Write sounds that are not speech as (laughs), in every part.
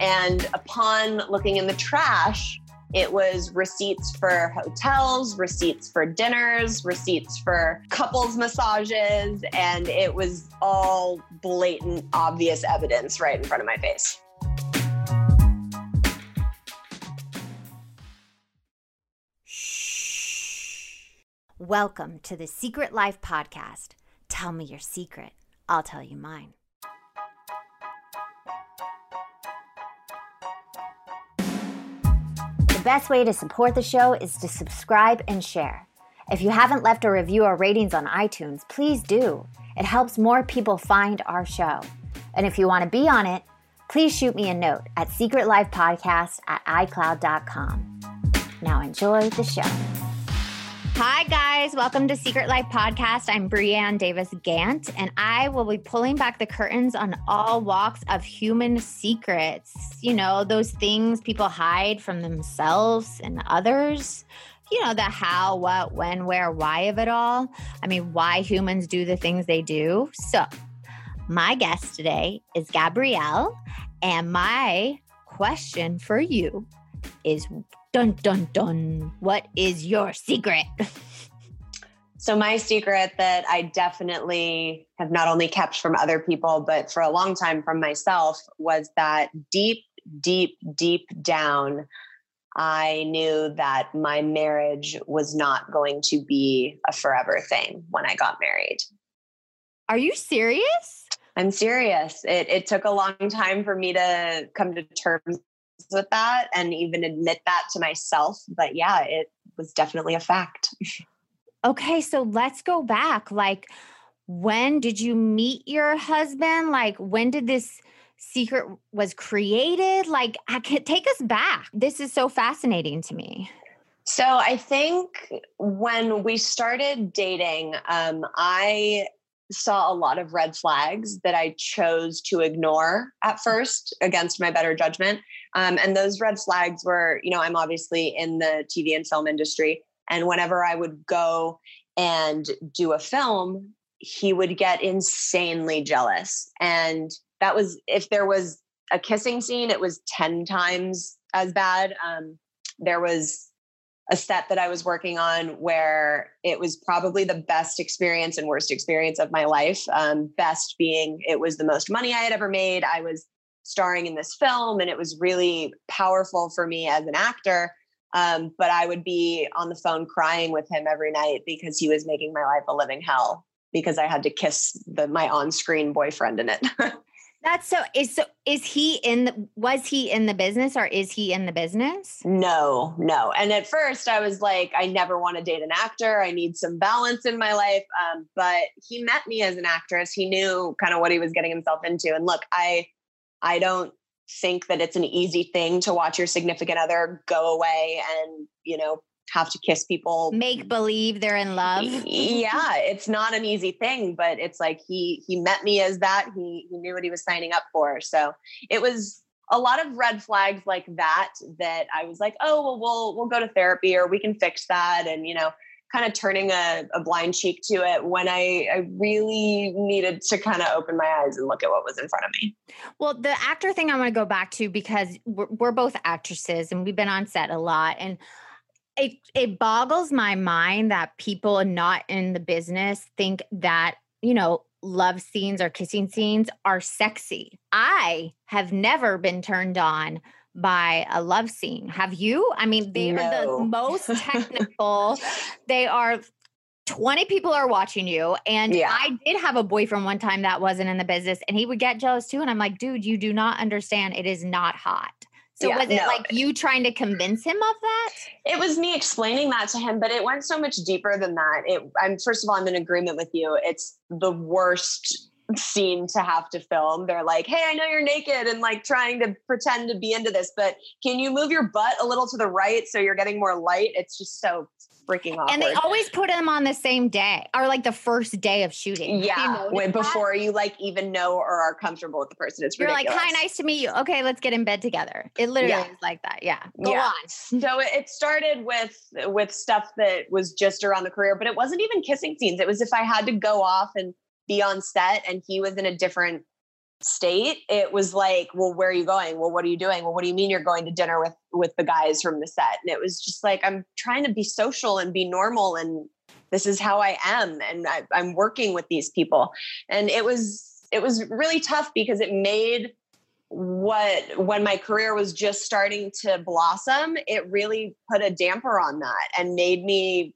And upon looking in the trash, it was receipts for hotels, receipts for dinners, receipts for couples massages, and it was all blatant, obvious evidence right in front of my face. Welcome to the Secret Life Podcast. Tell me your secret, I'll tell you mine. The best way to support the show is to subscribe and share. If you haven't left a review or ratings on iTunes, please do. It helps more people find our show. And if you want to be on it, please shoot me a note at secretlifepodcast at icloud.com. Now enjoy the show. Hi, guys. Welcome to Secret Life Podcast. I'm Brianne Davis Gant, and I will be pulling back the curtains on all walks of human secrets. You know, those things people hide from themselves and others. You know, the how, what, when, where, why of it all. I mean, why humans do the things they do. So, my guest today is Gabrielle, and my question for you is Dun dun dun. What is your secret? (laughs) So, my secret that I definitely have not only kept from other people, but for a long time from myself was that deep, deep, deep down, I knew that my marriage was not going to be a forever thing when I got married. Are you serious? I'm serious. It, it took a long time for me to come to terms with that and even admit that to myself. But yeah, it was definitely a fact. Okay, so let's go back. Like, when did you meet your husband? Like, when did this secret was created? Like, I can take us back. This is so fascinating to me. So I think when we started dating, um, I saw a lot of red flags that I chose to ignore at first against my better judgment. Um, and those red flags were, you know, I'm obviously in the TV and film industry. And whenever I would go and do a film, he would get insanely jealous. And that was, if there was a kissing scene, it was 10 times as bad. Um, there was a set that I was working on where it was probably the best experience and worst experience of my life. Um, best being it was the most money I had ever made. I was starring in this film and it was really powerful for me as an actor. Um, but I would be on the phone crying with him every night because he was making my life a living hell because I had to kiss the, my on-screen boyfriend in it. (laughs) That's so is so is he in the was he in the business or is he in the business? No, no. And at first I was like, I never want to date an actor. I need some balance in my life. Um, but he met me as an actress. He knew kind of what he was getting himself into. And look, I I don't think that it's an easy thing to watch your significant other go away and, you know, have to kiss people make believe they're in love (laughs) yeah it's not an easy thing but it's like he he met me as that he he knew what he was signing up for so it was a lot of red flags like that that i was like oh well we'll we'll go to therapy or we can fix that and you know kind of turning a, a blind cheek to it when I, I really needed to kind of open my eyes and look at what was in front of me. Well, the actor thing I want to go back to because we're, we're both actresses and we've been on set a lot. And it it boggles my mind that people not in the business think that you know love scenes or kissing scenes are sexy. I have never been turned on by a love scene. Have you? I mean, they no. are the most (laughs) technical. they are 20 people are watching you. And yeah. I did have a boyfriend one time that wasn't in the business and he would get jealous too. And I'm like, dude, you do not understand. It is not hot. So yeah, was it no. like you trying to convince him of that? It was me explaining that to him, but it went so much deeper than that. It I'm first of all, I'm in agreement with you. It's the worst scene to have to film. They're like, "Hey, I know you're naked and like trying to pretend to be into this, but can you move your butt a little to the right so you're getting more light?" It's just so freaking awkward. And they always put them on the same day or like the first day of shooting. Yeah, when, before you like even know or are comfortable with the person. It's You're ridiculous. like, hi, nice to meet you. Okay, let's get in bed together. It literally Yeah. is like that. Yeah. Go Yeah. on. So it it started with with stuff that was just around the career, but it wasn't even kissing scenes. It was if I had to go off and be on set and he was in a different state, it was like, well, where are you going? Well, what are you doing? Well, what do you mean you're going to dinner with with the guys from the set? And it was just like I'm trying to be social and be normal and this is how I am and I, I'm working with these people. And it was it was really tough because it made what when my career was just starting to blossom it really put a damper on that and made me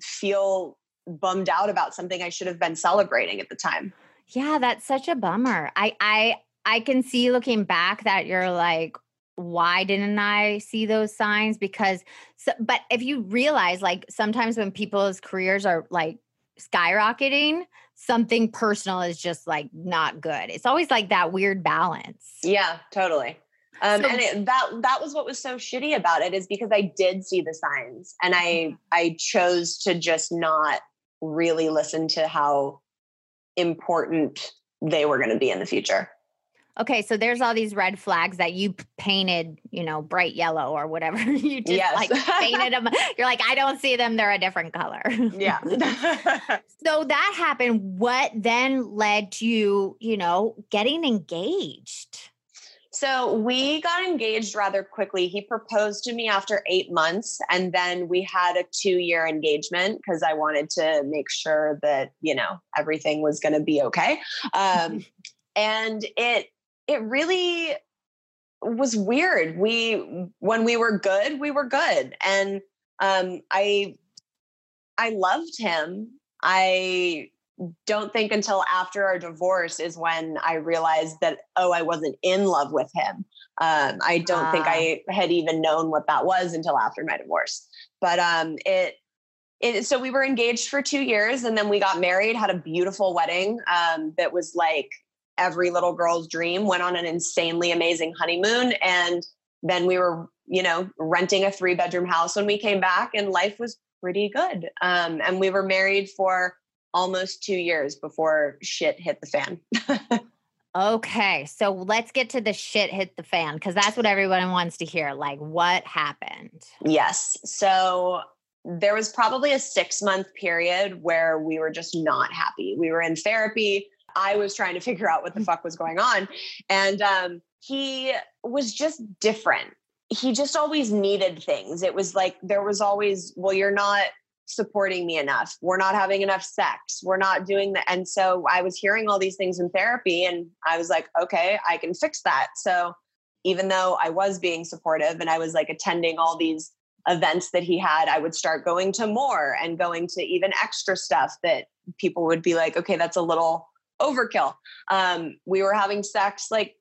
feel bummed out about something i should have been celebrating at the time Yeah, that's such a bummer. I I I can see looking back that you're like, why didn't I see those signs? Because, so, but if you realize, like sometimes when people's careers are like skyrocketing, something personal is just like not good. It's always like that weird balance. yeah totally um, So- and it, that that was what was so shitty about it is because i did see the signs and i i chose to just not really listen to how important they were going to be in the future Okay, so there's all these red flags that you painted, you know, bright yellow or whatever. (laughs) you just Yes. like painted them. You're like, I don't see them. They're a different color. yeah (laughs) (laughs) So that happened. What then led to you, you know, getting engaged? So we got engaged rather quickly. He proposed to me after eight months, and then we had a two year engagement because I wanted to make sure that, you know, everything was going to be okay. Um, (laughs) and it, it really was weird. We, when we were good, we were good. And um, I, I loved him. I don't think until after our divorce is when I realized that, oh, I wasn't in love with him. Um, I don't think Ah. I had even known what that was until after my divorce. But um, it, it, so we were engaged for two years and then we got married, had a beautiful wedding um, that was like every little girl's dream, went on an insanely amazing honeymoon. And then we were, you know, renting a three bedroom house when we came back and life was pretty good. Um, and we were married for almost two years before shit hit the fan. (laughs) Okay, so let's get to the shit hit the fan because that's what everyone wants to hear. Like, what happened? yes. So there was probably a six month period where we were just not happy. We were in therapy. I was trying to figure out what the (laughs) fuck was going on. And um, he was just different. He just always needed things. It was like there was always, well, you're not supporting me enough. We're not having enough sex. We're not doing that. And so I was hearing all these things in therapy and I was like, okay, I can fix that. So even though I was being supportive and I was like attending all these events that he had, I would start going to more and going to even extra stuff that people would be like, okay, that's a little overkill. Um, we were having sex like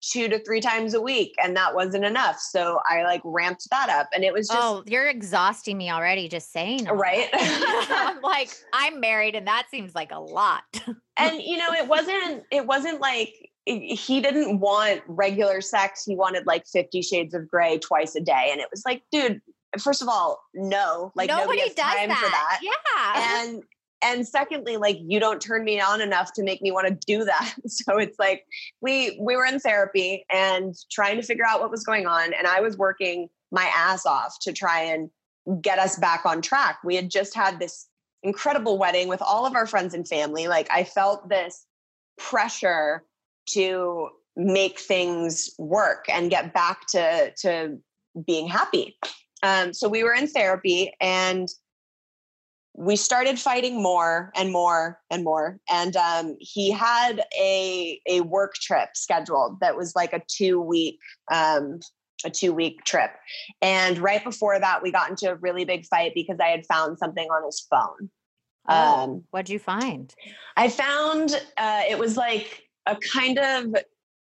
two to three times a week, and that wasn't enough. So I like ramped that up, and it was just oh, you're exhausting me already just saying. right. (laughs) I'm (laughs) like, I'm married and that seems like a lot. (laughs) and you know, it wasn't. It wasn't like he didn't want regular sex. He wanted like Fifty Shades of Grey twice a day, and it was like, dude. First of all, no, like nobody, Nobody does that. for that. Yeah. and and secondly like you don't turn me on enough to make me want to do that. (laughs) So it's like we we were in therapy and trying to figure out what was going on and i was working my ass off to try and get us back on track. We had just had this incredible wedding with all of our friends and family. Like i felt this pressure to make things work and get back to to being happy. Um, so we were in therapy and we started fighting more and more and more. And um, he had a a work trip scheduled that was like a two week um, a two week trip. And right before that we got into a really big fight because i had found something on his phone. Oh, um, what'd you find? i found uh, it was like a kind of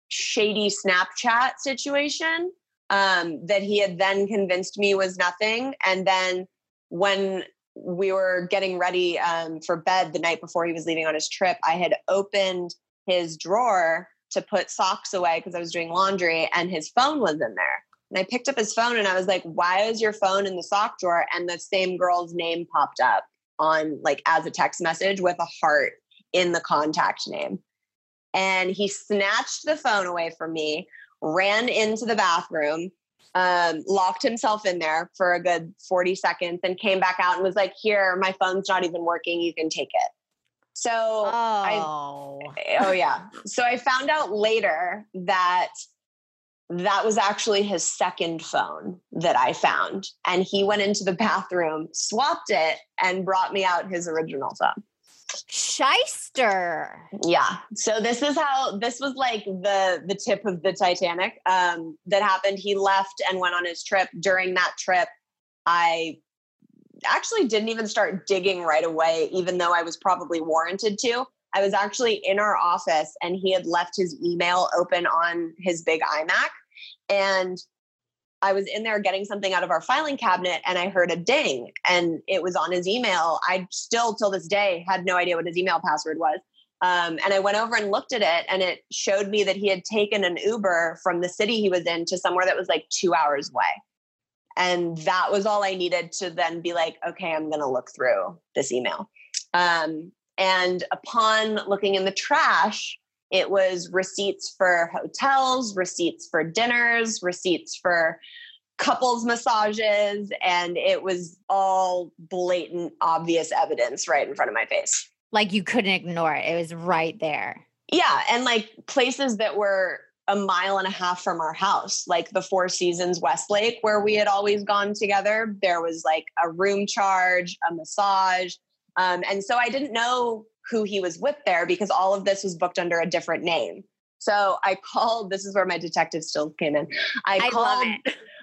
shady snapchat situation um, that he had then convinced me was nothing. And then when we were getting ready um, for bed the night before he was leaving on his trip, I had opened his drawer to put socks away because I was doing laundry and his phone was in there. And I picked up his phone and I was like, why is your phone in the sock drawer? And the same girl's name popped up on like as a text message with a heart in the contact name. And he snatched the phone away from me, ran into the bathroom, um, locked himself in there for a good 40 seconds, and came back out and was like, Here, my phone's not even working. You can take it. So oh. I, oh yeah. So I found out later that that was actually his second phone that I found. And he went into the bathroom, swapped it, and brought me out his original phone. Shyster. Yeah. So this is how this was like the the tip of the Titanic um, that happened. He left and went on his trip. During that trip, I actually didn't even start digging right away, even though I was probably warranted to. I was actually in our office and he had left his email open on his big iMac. And I was in there getting something out of our filing cabinet and I heard a ding and it was on his email. I still, till this day, had no idea what his email password was. Um, and I went over and looked at it and it showed me that he had taken an Uber from the city he was in to somewhere that was like two hours away. And that was all I needed to then be like, okay, I'm going to look through this email. Um, and upon looking in the trash, it was receipts for hotels, receipts for dinners, receipts for couples massages, and it was all blatant, obvious evidence right in front of my face. Like you couldn't ignore it. It was right there. Yeah. And like places that were a mile and a half from our house, like the Four Seasons Westlake, where we had always gone together. There was like a room charge, a massage. Um, and so I didn't know who he was with there because all of this was booked under a different name. So I called, this is where my detective still came in. I, I called,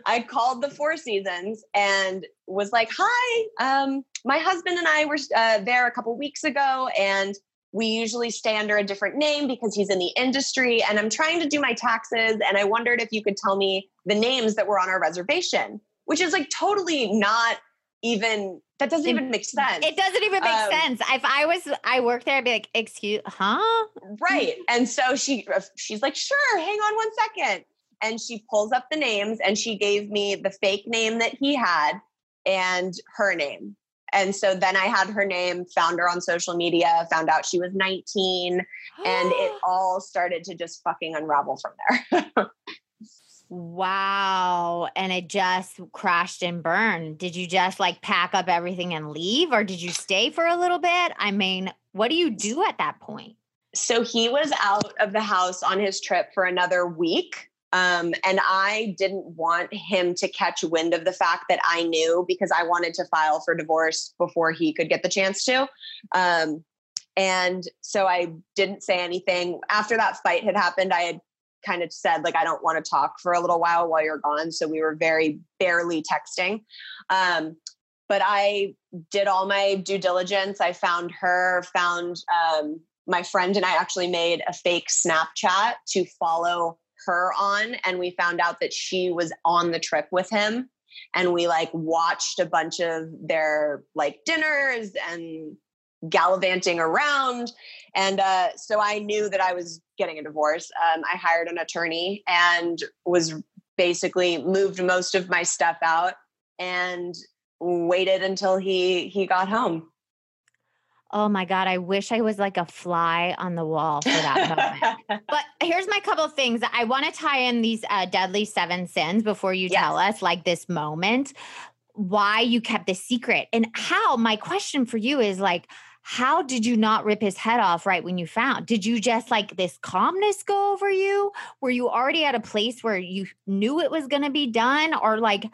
I called the Four Seasons and was like, hi, um, my husband and I were uh, there a couple weeks ago and we usually stay under a different name because he's in the industry and I'm trying to do my taxes and I wondered if you could tell me the names that were on our reservation, which is like totally not even that doesn't even make sense. It doesn't even make um, sense. If I was I work there, I'd be like, excuse huh? Right. And so she uh, she's like, sure, hang on one second. And she pulls up the names and she gave me the fake name that he had and her name. And so then I had her name, found her on social media, found out she was 19, and it (gasps) all started to just fucking unravel from there. (laughs) Wow. And it just crashed and burned. Did you just like pack up everything and leave or did you stay for a little bit? I mean, what do you do at that point? So he was out of the house on his trip for another week. Um, and I didn't want him to catch wind of the fact that I knew because I wanted to file for divorce before he could get the chance to. Um, and so I didn't say anything. After that fight had happened, I had kind of said like i don't want to talk for a little while while you're gone so we were very barely texting. Um, but i did all my due diligence. I found her found um, my friend and i actually made a fake snapchat to follow her on and we found out that she was on the trip with him and we like watched a bunch of their like dinners and gallivanting around. And uh, so I knew that I was getting a divorce. Um, I hired an attorney and was basically moved most of my stuff out and waited until he he got home. Oh my God, I wish I was like a fly on the wall for that moment. (laughs) but here's my couple things. I want to tie in these uh, deadly seven sins before you yes. tell us, like this moment, why you kept this secret and how. My question for you is like, how did you not rip his head off right when you found? Did you just like this calmness go over you? Were you already at a place where you knew it was going to be done? Or like,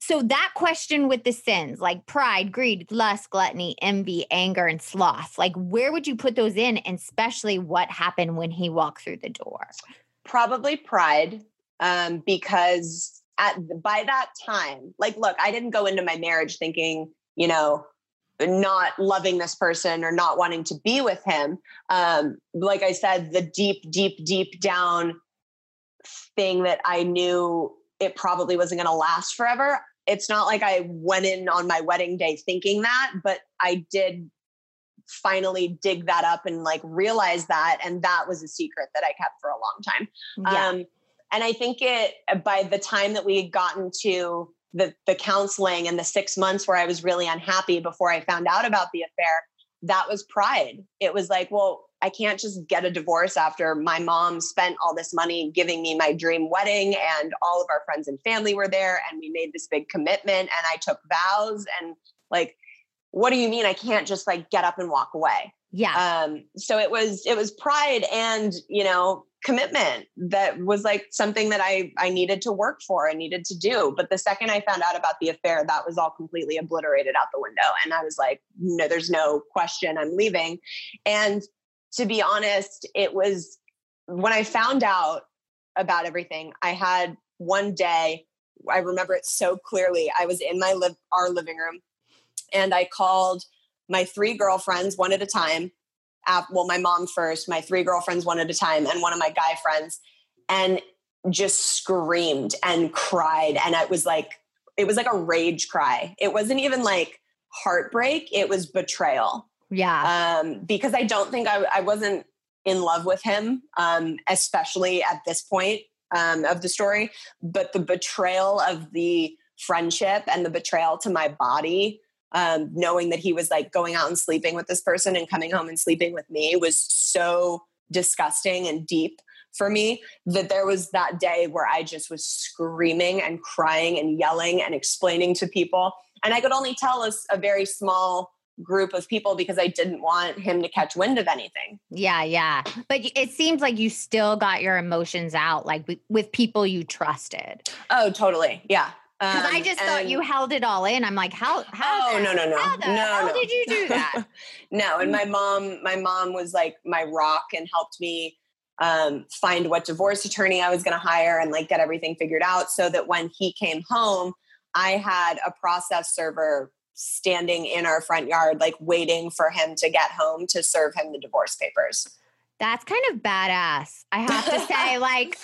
so that question with the sins like pride, greed, lust, gluttony, envy, anger, and sloth, like where would you put those in? And especially what happened when he walked through the door? Probably pride, um, because at by that time, like, look, I didn't go into my marriage thinking, you know, not loving this person or not wanting to be with him. Um, like I said, the deep, deep, deep down thing that I knew it probably wasn't going to last forever. it's not like I went in on my wedding day thinking that, but I did finally dig that up and like realize that. And that was a secret that I kept for a long time. Yeah. Um, and I think it, by the time that we had gotten to the, the counseling and the six months where I was really unhappy before I found out about the affair, that was pride. It was like, well, I can't just get a divorce after my mom spent all this money giving me my dream wedding and all of our friends and family were there and we made this big commitment and I took vows and like what do you mean I can't just like get up and walk away? Yeah. Um so it was it was pride and, you know, commitment that was like something that I I needed to work for and needed to do. But the second I found out about the affair, that was all completely obliterated out the window. And I was like, no, there's no question I'm leaving. And to be honest, it was when I found out about everything, I had one day, I remember it so clearly. I was in my live our living room and I called my three girlfriends one at a time. Well, my mom first, my three girlfriends one at a time, and one of my guy friends, and just screamed and cried. And it was like, it was like a rage cry. It wasn't even like heartbreak, it was betrayal. Yeah. Um, because I don't think I, I wasn't in love with him, um, especially at this point um, of the story. But the betrayal of the friendship and the betrayal to my body, um, knowing that he was like going out and sleeping with this person and coming home and sleeping with me was so disgusting and deep for me that there was that day where I just was screaming and crying and yelling and explaining to people. And I could only tell us a very small group of people because I didn't want him to catch wind of anything. Yeah, yeah. But it seems like you still got your emotions out like with, with people you trusted. Oh, totally. Yeah. Because um, I just thought you held it all in. I'm like, how? How? Oh no no no how the no hell no. did you do (laughs) that? no, and my mom, my mom was like my rock and helped me um, find what divorce attorney I was going to hire and like get everything figured out, so that when he came home, I had a process server standing in our front yard, like waiting for him to get home to serve him the divorce papers. That's kind of badass. I have to say, (laughs) like,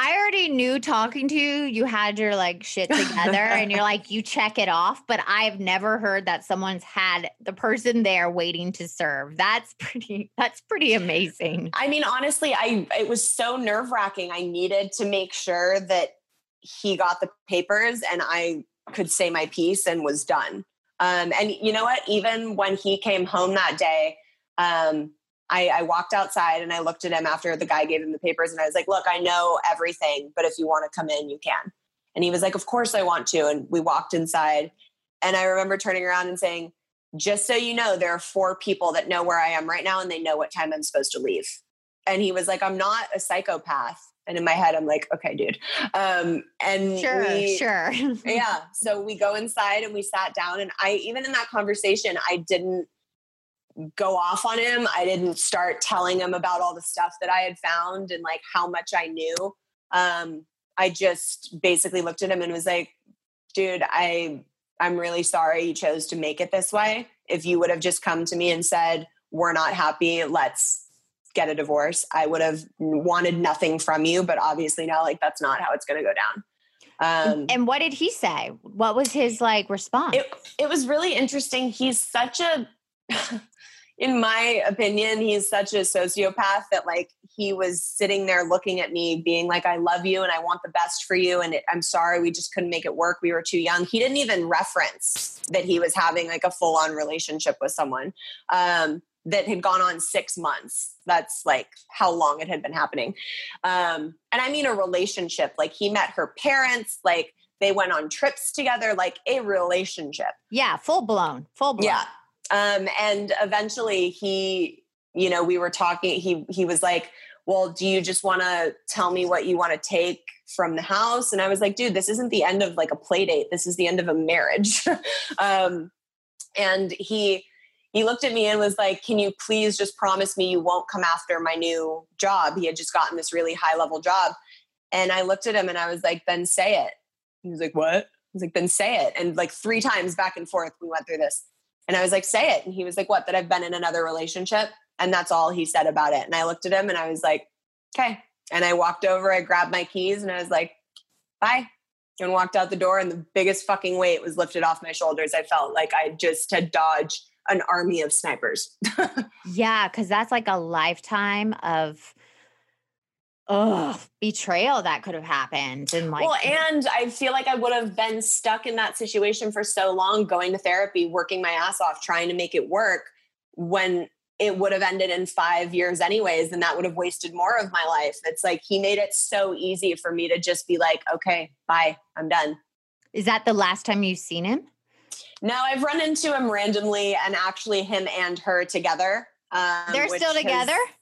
I already knew talking to you, you had your like shit together (laughs) and you're like, you check it off. But I've never heard that someone's had the person there waiting to serve. That's pretty, that's pretty amazing. I mean, honestly, I, it was so nerve wracking. I needed to make sure that he got the papers and I could say my piece and was done. Um, and you know what? Even when he came home that day, um, I, I, walked outside and I looked at him after the guy gave him the papers and I was like, look, I know everything, but if you want to come in, you can. And he was like, of course I want to. And we walked inside. And I remember turning around and saying, just so you know, there are four people that know where I am right now and they know what time I'm supposed to leave. And he was like, I'm not a psychopath. And in my head, I'm like, okay, dude. Um, and sure, we, sure. yeah. So we go inside and we sat down. And I, even in that conversation, I didn't go off on him. I didn't start telling him about all the stuff that I had found and like how much I knew. Um, I just basically looked at him and was like, dude, I, I'm really sorry you chose to make it this way. If you would have just come to me and said, we're not happy, let's get a divorce, I would have wanted nothing from you. But obviously now, like that's not how it's going to go down. Um, and what did he say? What was his like response? It, it was really interesting. He's such a, (laughs) in my opinion, he's such a sociopath that like he was sitting there looking at me, being like, "I love you and I want the best for you, and it, I'm sorry we just couldn't make it work. We were too young." He didn't even reference that he was having like a full on relationship with someone. Um, that had gone on six months. That's like how long it had been happening. Um, and I mean a relationship. Like he met her parents, like they went on trips together, like a relationship. Yeah, full blown, full blown. Yeah. Um, and eventually he, you know, we were talking, he he was like, Well, do you just want to tell me what you want to take from the house? And I was like, dude, this isn't the end of like a play date. This is the end of a marriage. (laughs) um, and he he looked at me and was like, Can you please just promise me you won't come after my new job? He had just gotten this really high level job. And I looked at him and I was like, Then say it. He was like, What? I was like, Then say it. And like three times back and forth, we went through this. And I was like, Say it. And he was like, What? That I've been in another relationship. And that's all he said about it. And I looked at him and I was like, Okay. And I walked over, I grabbed my keys and I was like, Bye. and walked out the door and the biggest fucking weight was lifted off my shoulders. I felt like I just had dodged an army of snipers. (laughs) yeah, because that's like a lifetime of oh betrayal that could have happened and like well and i feel like i would have been stuck in that situation for so long going to therapy working my ass off trying to make it work when it would have ended in five years anyways and that would have wasted more of my life. It's like he made it so easy for me to just be like okay bye i'm done. Is that the last time you've seen him? No i've run into him randomly and actually him and her together um, they're still together? has,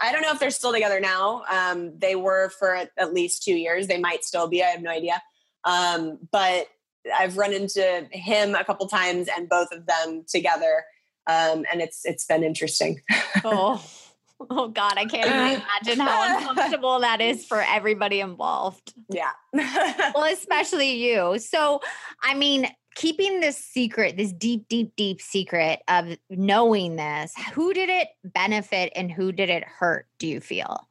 I don't know if they're still together now. Um, they were for at least two years. They might still be. I have no idea. Um, but I've run into him a couple times and both of them together, um, and it's it's been interesting. (laughs) oh, oh God, I can't even imagine how uncomfortable that is for everybody involved. Yeah. (laughs) well, especially you. So, I mean, keeping this secret, this deep, deep, deep secret of knowing this, who did it benefit and who did it hurt, do you feel?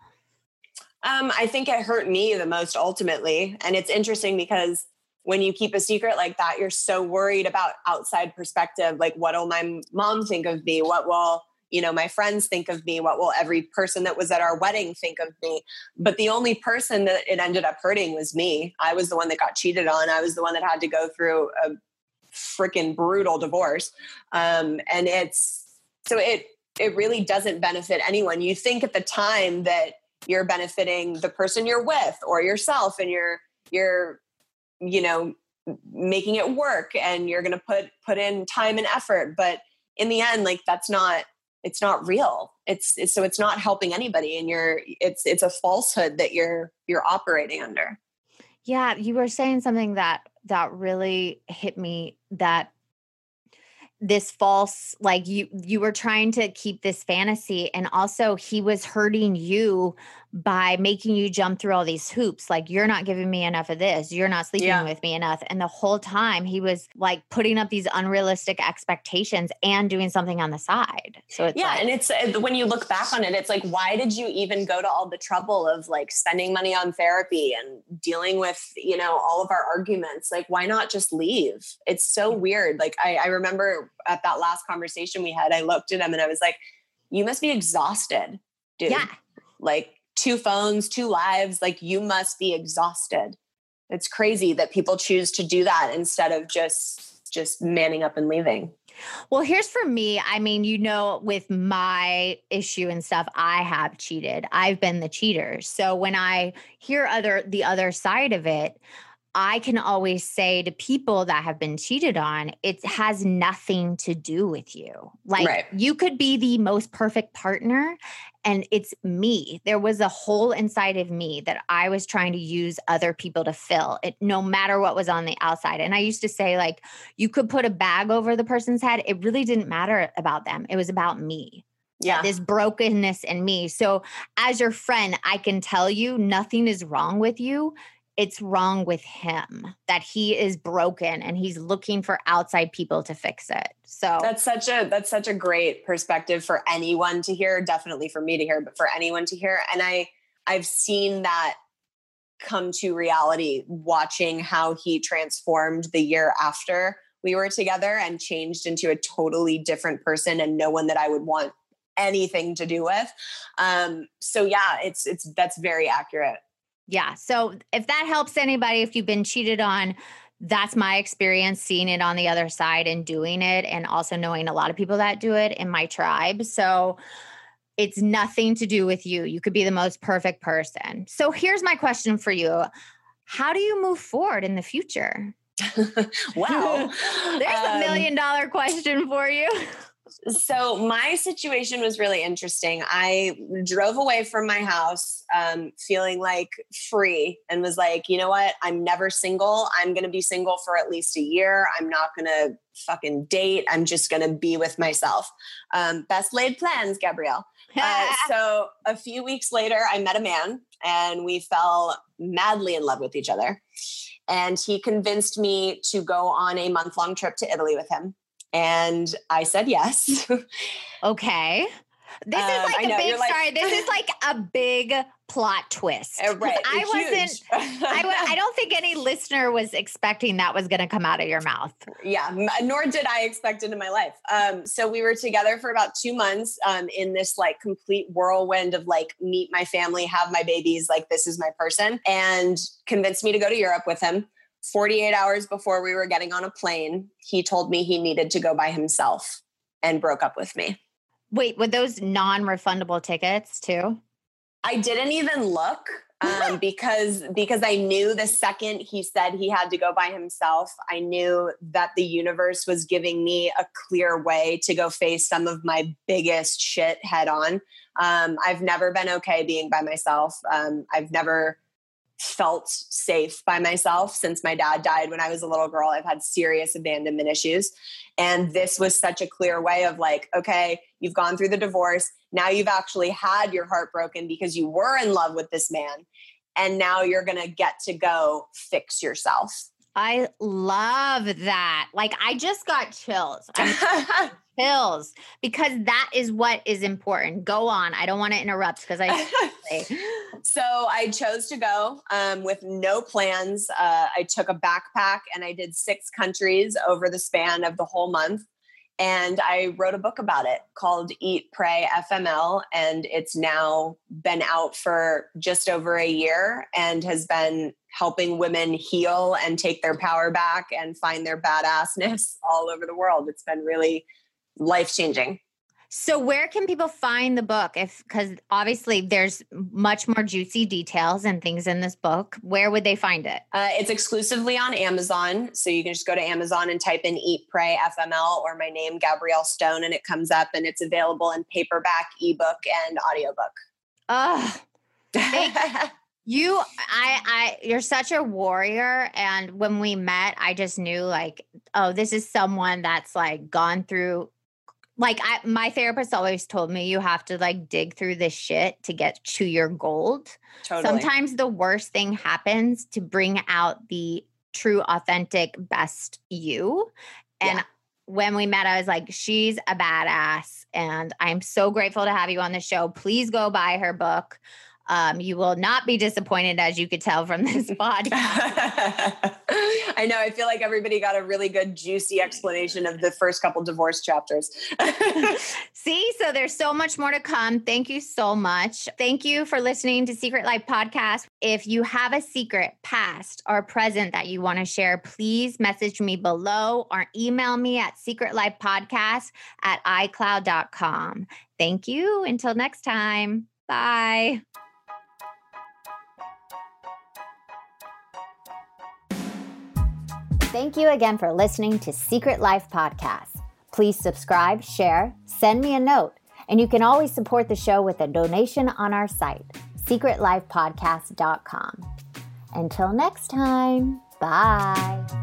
Um, I think it hurt me the most ultimately. And it's interesting because when you keep a secret like that, you're so worried about outside perspective. Like, what will my mom think of me? What will, you know, my friends think of me? What will every person that was at our wedding think of me? But the only person that it ended up hurting was me. I was the one that got cheated on. I was the one that had to go through a freaking brutal divorce. Um, and it's so it it really doesn't benefit anyone. You think at the time that you're benefiting the person you're with or yourself and you're you're you know making it work and you're going to put put in time and effort but in the end like that's not it's not real it's, it's, so it's not helping anybody and you're it's it's a falsehood that you're you're operating under yeah you were saying something that that really hit me that this false like you you were trying to keep this fantasy and also he was hurting you by making you jump through all these hoops like you're not giving me enough of this. You're not sleeping yeah. with me enough. And the whole time he was like putting up these unrealistic expectations and doing something on the side. So it's yeah like, and it's uh, when you look back on it it's like why did you even go to all the trouble of like spending money on therapy and dealing with you know all of our arguments? Like why not just leave? It's so weird. Like i, I remember at that last conversation we had i looked at him and i was like you must be exhausted dude. Yeah. Like two phones, two lives, like you must be exhausted. It's crazy that people choose to do that instead of just just manning up and leaving. Well, here's for me. I mean, you know, with my issue and stuff, I have cheated. I've been the cheater. So when I hear other the other side of it, I can always say to people that have been cheated on, it has nothing to do with you. Like right. you could be the most perfect partner and it's me. There was a hole inside of me that I was trying to use other people to fill it, no matter what was on the outside. And I used to say, like, you could put a bag over the person's head. It really didn't matter about them, it was about me. Yeah. This brokenness in me. So, as your friend, I can tell you nothing is wrong with you it's wrong with him that he is broken and he's looking for outside people to fix it. So that's such a that's such a great perspective for anyone to hear definitely for me to hear but for anyone to hear. And i i've seen that come to reality watching how he transformed the year after we were together and changed into a totally different person and no one that i would want anything to do with. Um so yeah it's it's that's very accurate yeah. So if that helps anybody, if you've been cheated on, that's my experience seeing it on the other side and doing it, and also knowing a lot of people that do it in my tribe. So it's nothing to do with you. You could be the most perfect person. So here's my question for you How do you move forward in the future? (laughs) wow. (laughs) There's um, a million dollar question for you. (laughs) so my situation was really interesting. I drove away from my house um, feeling like free and was like, you know what? I'm never single. I'm going to be single for at least a year. I'm not going to fucking date. I'm just going to be with myself. Um, best laid plans, Gabrielle. (laughs) Uh, so a few weeks later, I met a man and we fell madly in love with each other. And he convinced me to go on a month long trip to Italy with him. And I said yes. (laughs) okay. This um, is like a big like, sorry. This is like (laughs) a big plot twist. Uh, right. I wasn't (laughs) I, I don't think any listener was expecting that was going to come out of your mouth. Yeah, nor did I expect it in my life. Um, so we were together for about 2 months um, in this like complete whirlwind of like meet my family, have my babies, like this is my person and convinced me to go to Europe with him. 48 hours before we were getting on a plane, he told me he needed to go by himself and broke up with me. Wait, were those non-refundable tickets too? I didn't even look (laughs) um, because because I knew the second he said he had to go by himself, I knew that the universe was giving me a clear way to go face some of my biggest shit head on. Um, I've never been okay being by myself. Um, I've never felt safe by myself since my dad died when I was a little girl. I've had serious abandonment issues. And this was such a clear way of like, okay, you've gone through the divorce. Now you've actually had your heart broken because you were in love with this man. And now you're going to get to go fix yourself. I love that. Like, I just got chills. (laughs) chills because that is what is important. Go on. I don't want to interrupt because I. (laughs) so I chose to go um, with no plans. Uh, I took a backpack and I did six countries over the span of the whole month. And I wrote a book about it called Eat, Pray, FML. And it's now been out for just over a year and has been helping women heal and take their power back and find their badassness (laughs) all over the world. It's been really life changing. So where can people find the book? If because obviously there's much more juicy details and things in this book. Where would they find it? Uh, it's exclusively on Amazon, so you can just go to Amazon and type in "Eat Pray FML" or my name Gabrielle Stone, and it comes up. And it's available in paperback, ebook, and audiobook. Oh, (laughs) you, I, I, you're such a warrior. And when we met, I just knew like, oh, this is someone that's like gone through like I, my therapist always told me you have to like dig through this shit to get to your gold. Totally. Sometimes the worst thing happens to bring out the true authentic best you. And yeah. when we met I was like she's a badass and I'm so grateful to have you on the show. Please go buy her book. Um, you will not be disappointed, as you could tell from this (laughs) podcast. I know. I feel like everybody got a really good, juicy explanation of the first couple divorce chapters. (laughs) See, so there's so much more to come. Thank you so much. Thank you for listening to Secret Life Podcast. If you have a secret, past or present, that you want to share, please message me below or email me at secretlifepodcast at icloud.com. Thank you. Until next time. Bye. Thank you again for listening to Secret Life Podcast. Please subscribe, share, send me a note, and you can always support the show with a donation on our site, secretlifepodcast.com. Until next time, bye.